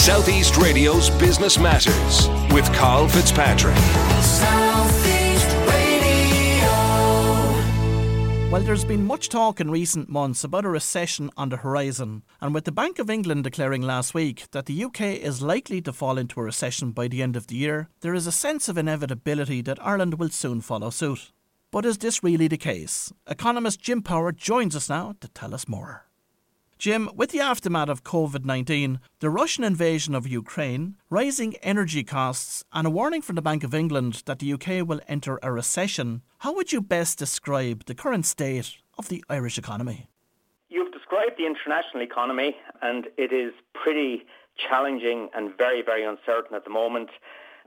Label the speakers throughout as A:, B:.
A: Southeast Radio's Business Matters with Carl Fitzpatrick.
B: Well, there's been much talk in recent months about a recession on the horizon, and with the Bank of England declaring last week that the UK is likely to fall into a recession by the end of the year, there is a sense of inevitability that Ireland will soon follow suit. But is this really the case? Economist Jim Power joins us now to tell us more. Jim, with the aftermath of COVID 19, the Russian invasion of Ukraine, rising energy costs, and a warning from the Bank of England that the UK will enter a recession, how would you best describe the current state of the Irish economy?
C: You've described the international economy, and it is pretty challenging and very, very uncertain at the moment.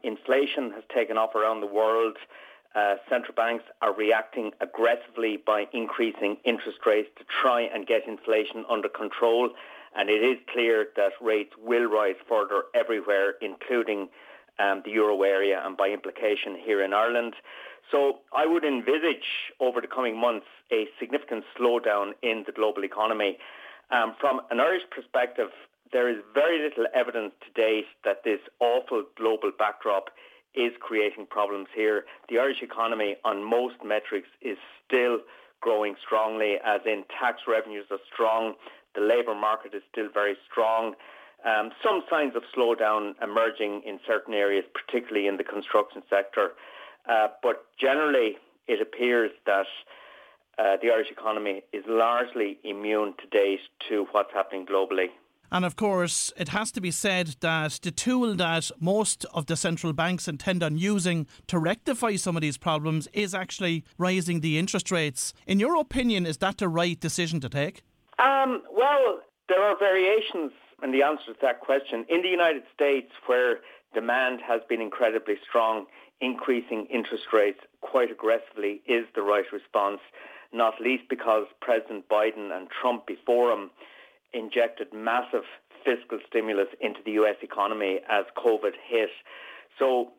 C: Inflation has taken off around the world uh, central banks are reacting aggressively by increasing interest rates to try and get inflation under control. And it is clear that rates will rise further everywhere, including um, the euro area and by implication here in Ireland. So I would envisage over the coming months a significant slowdown in the global economy. Um, from an Irish perspective, there is very little evidence to date that this awful global backdrop is creating problems here. The Irish economy on most metrics is still growing strongly, as in tax revenues are strong. The labour market is still very strong. Um, some signs of slowdown emerging in certain areas, particularly in the construction sector. Uh, but generally, it appears that uh, the Irish economy is largely immune to date to what's happening globally.
B: And of course, it has to be said that the tool that most of the central banks intend on using to rectify some of these problems is actually raising the interest rates. In your opinion, is that the right decision to take?
C: Um, well, there are variations in the answer to that question. In the United States, where demand has been incredibly strong, increasing interest rates quite aggressively is the right response, not least because President Biden and Trump before him injected massive fiscal stimulus into the US economy as COVID hit. So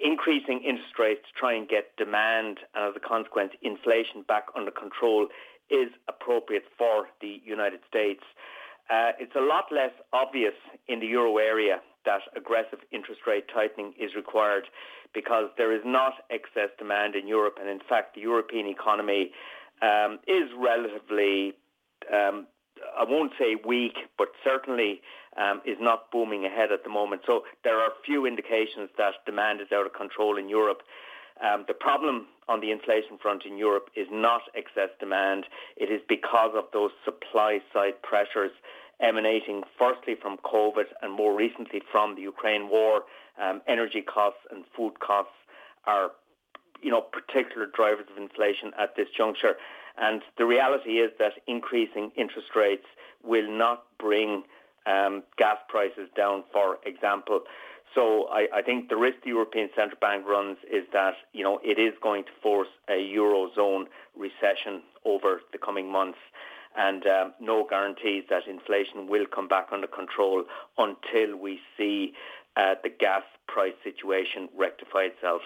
C: increasing interest rates to try and get demand and as a consequence inflation back under control is appropriate for the United States. Uh, it's a lot less obvious in the euro area that aggressive interest rate tightening is required because there is not excess demand in Europe and in fact the European economy um, is relatively um, I won't say weak, but certainly um, is not booming ahead at the moment. So there are few indications that demand is out of control in Europe. Um, the problem on the inflation front in Europe is not excess demand. It is because of those supply side pressures emanating firstly from COVID and more recently from the Ukraine war. Um, energy costs and food costs are, you know, particular drivers of inflation at this juncture. And the reality is that increasing interest rates will not bring um, gas prices down, for example. So I, I, think the risk the European Central Bank runs is that you know it is going to force a eurozone recession over the coming months, and um, no guarantees that inflation will come back under control until we see uh, the gas price situation rectify itself.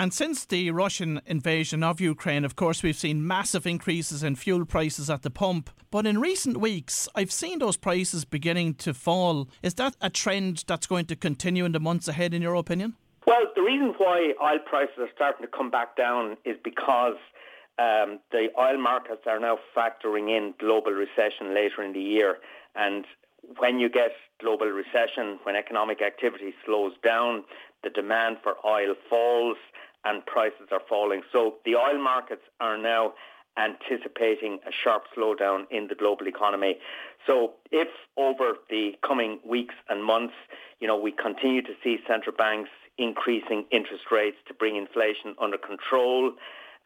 B: And since the Russian invasion of Ukraine, of course, we've seen massive increases in fuel prices at the pump. But in recent weeks, I've seen those prices beginning to fall. Is that a trend that's going to continue in the months ahead, in your opinion?
C: Well, the reason why oil prices are starting to come back down is because um, the oil markets are now factoring in global recession later in the year. And when you get global recession, when economic activity slows down, the demand for oil falls and prices are falling. So the oil markets are now anticipating a sharp slowdown in the global economy. So if over the coming weeks and months, you know, we continue to see central banks increasing interest rates to bring inflation under control,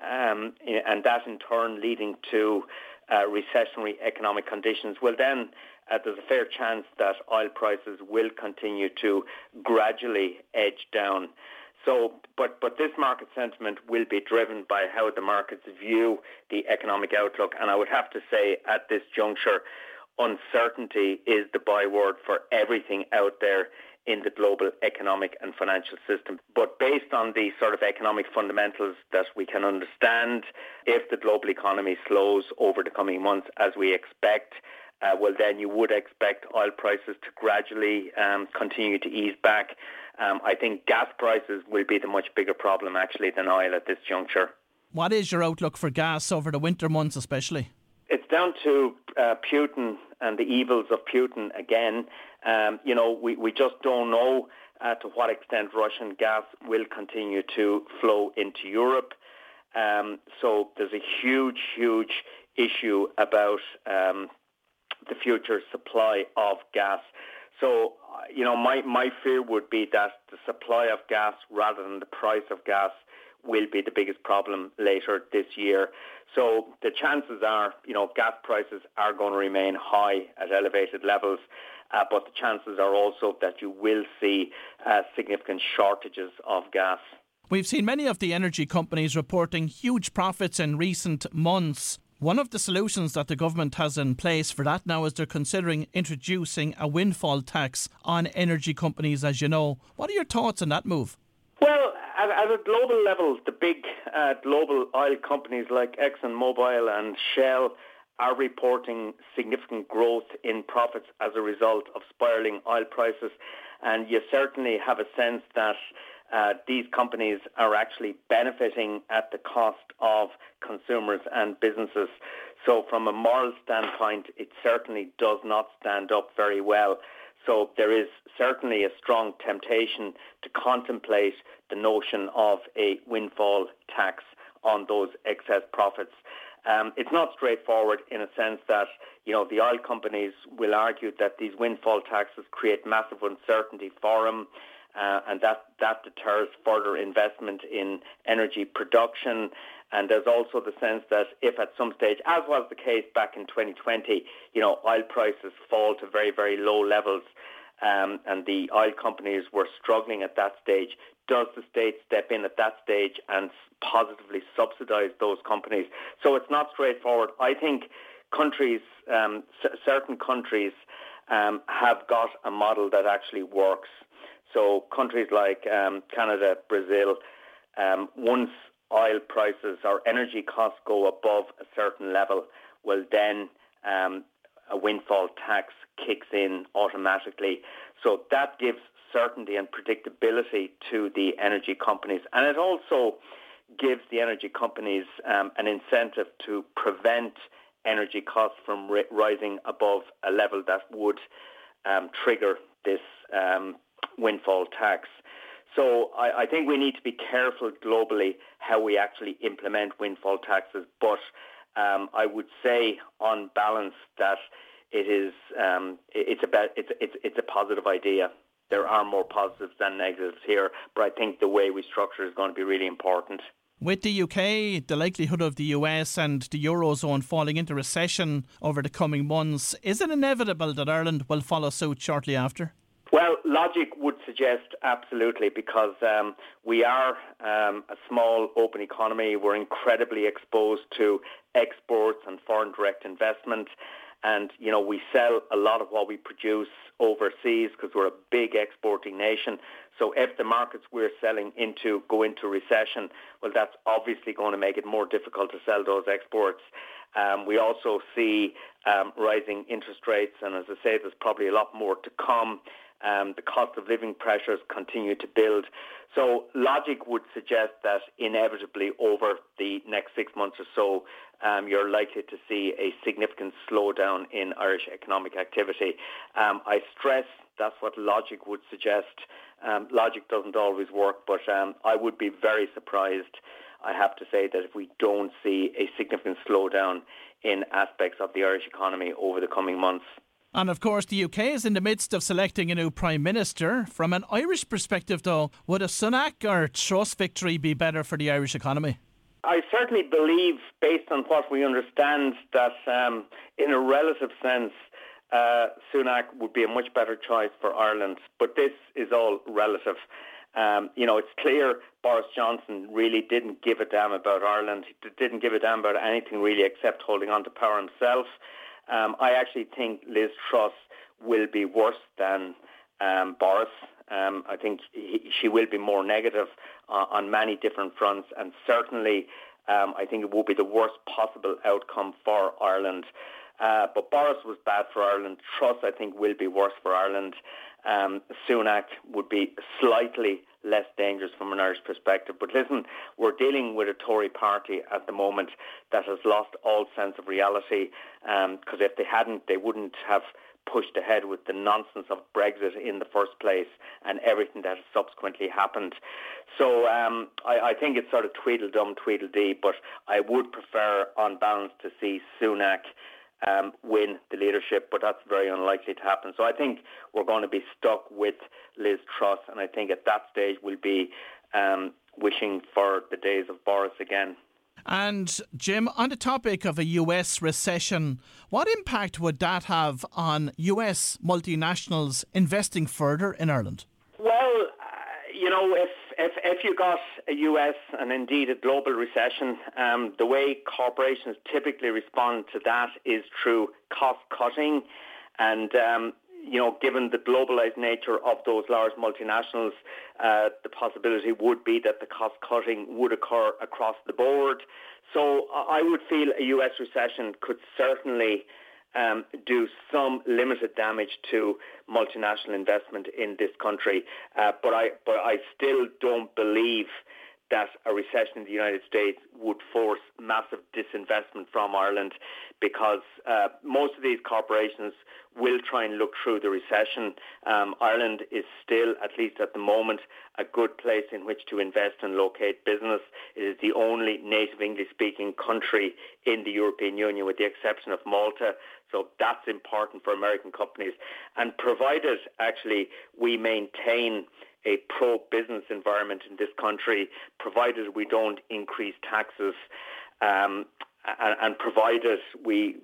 C: um, and that in turn leading to uh, recessionary economic conditions, well then uh, there's a fair chance that oil prices will continue to gradually edge down. So, but, but this market sentiment will be driven by how the markets view the economic outlook. And I would have to say at this juncture, uncertainty is the byword for everything out there in the global economic and financial system. But based on the sort of economic fundamentals that we can understand, if the global economy slows over the coming months as we expect, uh, well, then you would expect oil prices to gradually um, continue to ease back. Um, I think gas prices will be the much bigger problem actually than oil at this juncture.
B: What is your outlook for gas over the winter months, especially?
C: It's down to uh, Putin and the evils of Putin again. Um, you know, we, we just don't know uh, to what extent Russian gas will continue to flow into Europe. Um, so there's a huge, huge issue about um, the future supply of gas. So, you know, my, my fear would be that the supply of gas rather than the price of gas will be the biggest problem later this year. So the chances are, you know, gas prices are going to remain high at elevated levels, uh, but the chances are also that you will see uh, significant shortages of gas.
B: We've seen many of the energy companies reporting huge profits in recent months. One of the solutions that the government has in place for that now is they're considering introducing a windfall tax on energy companies, as you know. What are your thoughts on that move?
C: Well, at, at a global level, the big uh, global oil companies like ExxonMobil and Shell are reporting significant growth in profits as a result of spiraling oil prices. And you certainly have a sense that uh, these companies are actually benefiting at the cost of consumers and businesses. So from a moral standpoint, it certainly does not stand up very well. So there is certainly a strong temptation to contemplate the notion of a windfall tax on those excess profits. Um, it's not straightforward in a sense that you know the oil companies will argue that these windfall taxes create massive uncertainty for them uh, and that, that deters further investment in energy production. And there's also the sense that if at some stage, as was the case back in 2020, you know, oil prices fall to very, very low levels, um, and the oil companies were struggling at that stage, does the state step in at that stage and positively subsidise those companies? So it's not straightforward. I think countries, um, c- certain countries, um, have got a model that actually works. So countries like um, Canada, Brazil, um, once oil prices or energy costs go above a certain level, well then um, a windfall tax kicks in automatically. So that gives certainty and predictability to the energy companies, and it also gives the energy companies um, an incentive to prevent energy costs from ri- rising above a level that would um, trigger this um, windfall tax. So I, I, think we need to be careful globally how we actually implement windfall taxes. But um, I would say, on balance, that it is um, it's a it's it's it's a positive idea. There are more positives than negatives here, but I think the way we structure is going to be really important.
B: With the UK, the likelihood of the US and the Eurozone falling into recession over the coming months, is it inevitable that Ireland will follow suit shortly after?
C: Well, logic would suggest absolutely because um, we are um, a small open economy. We're incredibly exposed to exports and foreign direct investment. And, you know, we sell a lot of what we produce overseas because we're a big exporting nation. So if the markets we're selling into go into recession, well, that's obviously going to make it more difficult to sell those exports. Um, we also see um, rising interest rates, and as I say, there's probably a lot more to come. Um, the cost of living pressures continue to build. So logic would suggest that inevitably over the next six months or so, um, you're likely to see a significant slowdown in Irish economic activity. Um, I stress that's what logic would suggest. Um, logic doesn't always work, but um, I would be very surprised, I have to say, that if we don't see a significant slowdown in aspects of the Irish economy over the coming months.
B: And of course, the UK is in the midst of selecting a new Prime Minister. From an Irish perspective, though, would a Sunak or Truss victory be better for the Irish economy?
C: I certainly believe, based on what we understand, that um, in a relative sense, uh, Sunak would be a much better choice for Ireland. But this is all relative. Um, you know, it's clear Boris Johnson really didn't give a damn about Ireland. He didn't give a damn about anything really except holding on to power himself. Um, I actually think Liz Truss will be worse than um, Boris. Um, I think he, she will be more negative uh, on many different fronts, and certainly um, I think it will be the worst possible outcome for Ireland. Uh, but Boris was bad for Ireland. Truss, I think, will be worse for Ireland. Um, Sunak would be slightly less dangerous from an Irish perspective. But listen, we're dealing with a Tory party at the moment that has lost all sense of reality because um, if they hadn't, they wouldn't have pushed ahead with the nonsense of Brexit in the first place and everything that has subsequently happened. So um, I, I, think it's sort of Tweedledum, Tweedledee, but I would prefer on balance to see Sunak um, win the leadership, but that's very unlikely to happen. So I think we're going to be stuck with Liz Truss, and I think at that stage we'll be um, wishing for the days of Boris again.
B: And Jim, on the topic of a US recession, what impact would that have on US multinationals investing further in Ireland?
C: Well, uh, you know, if, if if you got a US and indeed a global recession, um, the way corporations typically respond to that is through cost cutting, and um, you know, given the globalized nature of those large multinationals, uh, the possibility would be that the cost cutting would occur across the board. So I would feel a US recession could certainly um, do some limited damage to multinational investment in this country. Uh, but I but I still don't believe that a recession in the United States would force massive disinvestment from Ireland because uh, most of these corporations will try and look through the recession. Um, Ireland is still, at least at the moment, a good place in which to invest and locate business. It is the only native English speaking country in the European Union with the exception of Malta. So that's important for American companies. And provided actually we maintain a pro-business environment in this country, provided we don't increase taxes, um, and, and provided we,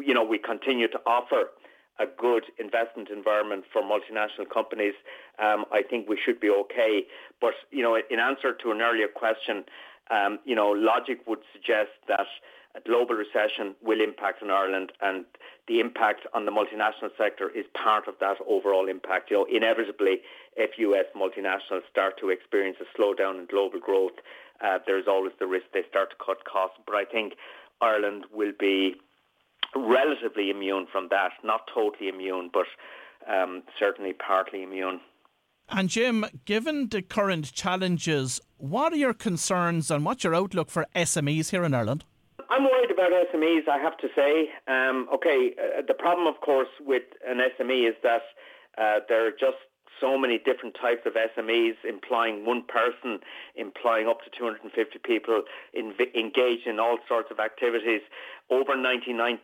C: you know, we continue to offer a good investment environment for multinational companies, um, I think we should be okay. But you know, in answer to an earlier question, um, you know, logic would suggest that a global recession will impact on Ireland, and the impact on the multinational sector is part of that overall impact. You know, inevitably, if US multinationals start to experience a slowdown in global growth, uh, there's always the risk they start to cut costs. But I think Ireland will be relatively immune from that. Not totally immune, but um, certainly partly immune.
B: And Jim, given the current challenges, what are your concerns and what's your outlook for SMEs here in Ireland?
C: I'm worried about SMEs, I have to say. Um, okay, uh, the problem, of course, with an SME is that uh, there are just so many different types of SMEs, employing one person, employing up to 250 people, engaged in all sorts of activities. Over 99%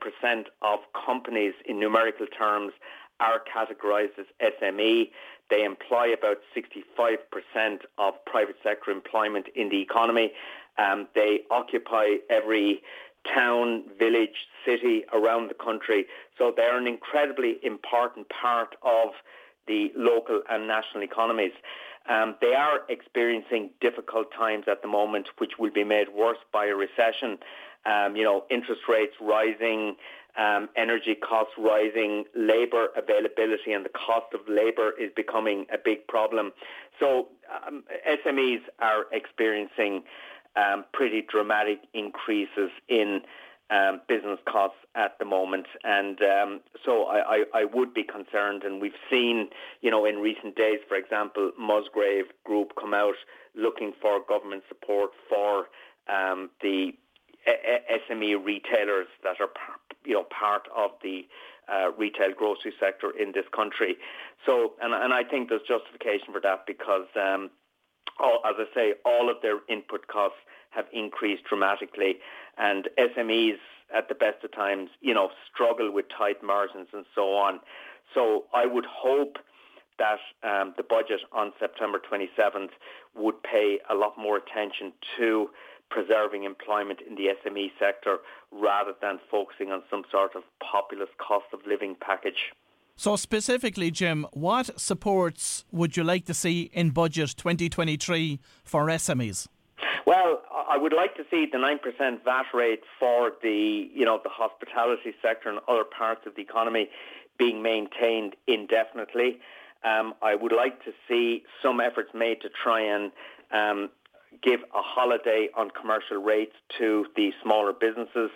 C: of companies in numerical terms are categorized as SME. They employ about 65% of private sector employment in the economy. Um, they occupy every town, village, city around the country. So they're an incredibly important part of the local and national economies. Um, they are experiencing difficult times at the moment, which will be made worse by a recession. Um, you know, interest rates rising, um, energy costs rising, labour availability and the cost of labour is becoming a big problem. So um, SMEs are experiencing um, pretty dramatic increases in um, business costs at the moment. And um, so I, I, I, would be concerned. And we've seen, you know, in recent days, for example, Musgrave Group come out looking for government support for um, the SME retailers that are, you know, part of the uh, retail grocery sector in this country. So, and, and I think there's justification for that because, um, all, as I say, all of their input costs have increased dramatically, and SMEs at the best of times, you know, struggle with tight margins and so on. So I would hope that um, the budget on September 27th would pay a lot more attention to preserving employment in the SME sector rather than focusing on some sort of populist cost of living package.
B: So, specifically, Jim, what supports would you like to see in budget 2023 for SMEs?
C: Well, I would like to see the 9% VAT rate for the, you know, the hospitality sector and other parts of the economy being maintained indefinitely. Um, I would like to see some efforts made to try and um, give a holiday on commercial rates to the smaller businesses.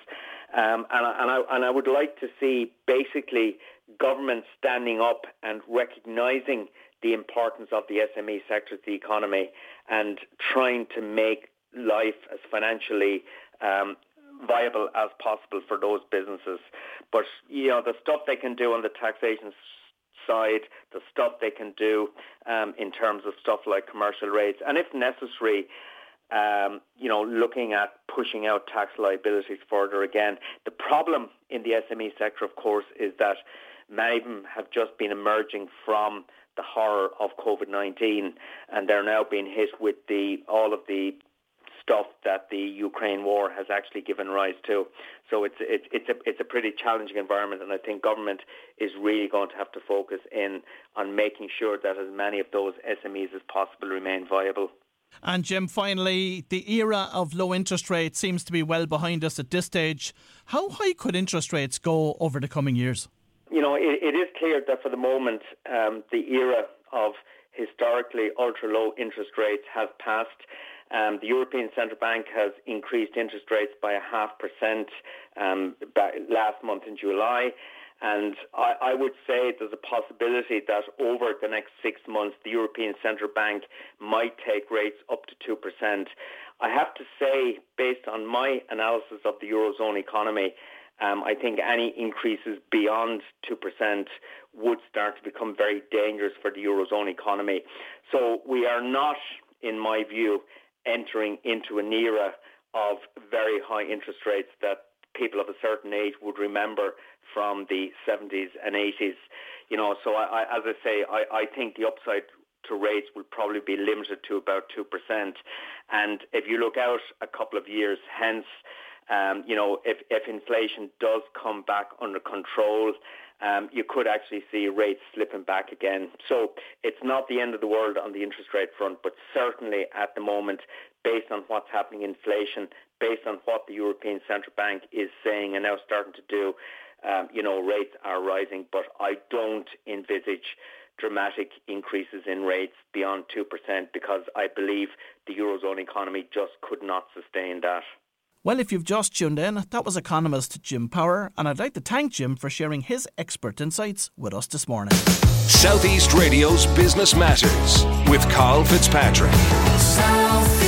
C: Um, and, I, and, I, and I would like to see basically government standing up and recognising the importance of the SME sector to the economy and trying to make life as financially um, viable as possible for those businesses. But you know the stuff they can do on the taxation side, the stuff they can do um, in terms of stuff like commercial rates, and if necessary, um, you know, looking at pushing out tax liabilities further again. The problem in the SME sector, of course, is that many of them have just been emerging from the horror of COVID-19 and they're now being hit with the all of the stuff that the Ukraine war has actually given rise to. So it's it's it's a it's a pretty challenging environment, and I think government is really going to have to focus in on making sure that as many of those SMEs as possible remain viable.
B: And Jim, finally, the era of low interest rates seems to be well behind us at this stage. How high could interest rates go over the coming years?
C: You know, it, it is clear that for the moment, um, the era of historically ultra low interest rates has passed. Um, the European Central Bank has increased interest rates by a half percent um, last month in July. And I, I, would say there's a possibility that over the next six months, the European Central Bank might take rates up to 2%. I have to say, based on my analysis of the Eurozone economy, um, I think any increases beyond 2% would start to become very dangerous for the Eurozone economy. So we are not, in my view, entering into an era of very high interest rates that people of a certain age would remember from the 70s and 80s. You know, so I, I, as I say, I, I think the upside to rates will probably be limited to about 2%. And if you look out a couple of years hence, um, you know, if, if inflation does come back under control, um, you could actually see rates slipping back again. So it's not the end of the world on the interest rate front, but certainly at the moment, based on what's happening in inflation, based on what the European Central Bank is saying and now starting to do, um, you know, rates are rising, but I don't envisage dramatic increases in rates beyond 2% because I believe the Eurozone economy just could not sustain that.
B: Well, if you've just tuned in, that was economist Jim Power, and I'd like to thank Jim for sharing his expert insights with us this morning.
A: Southeast Radio's Business Matters with Carl Fitzpatrick. South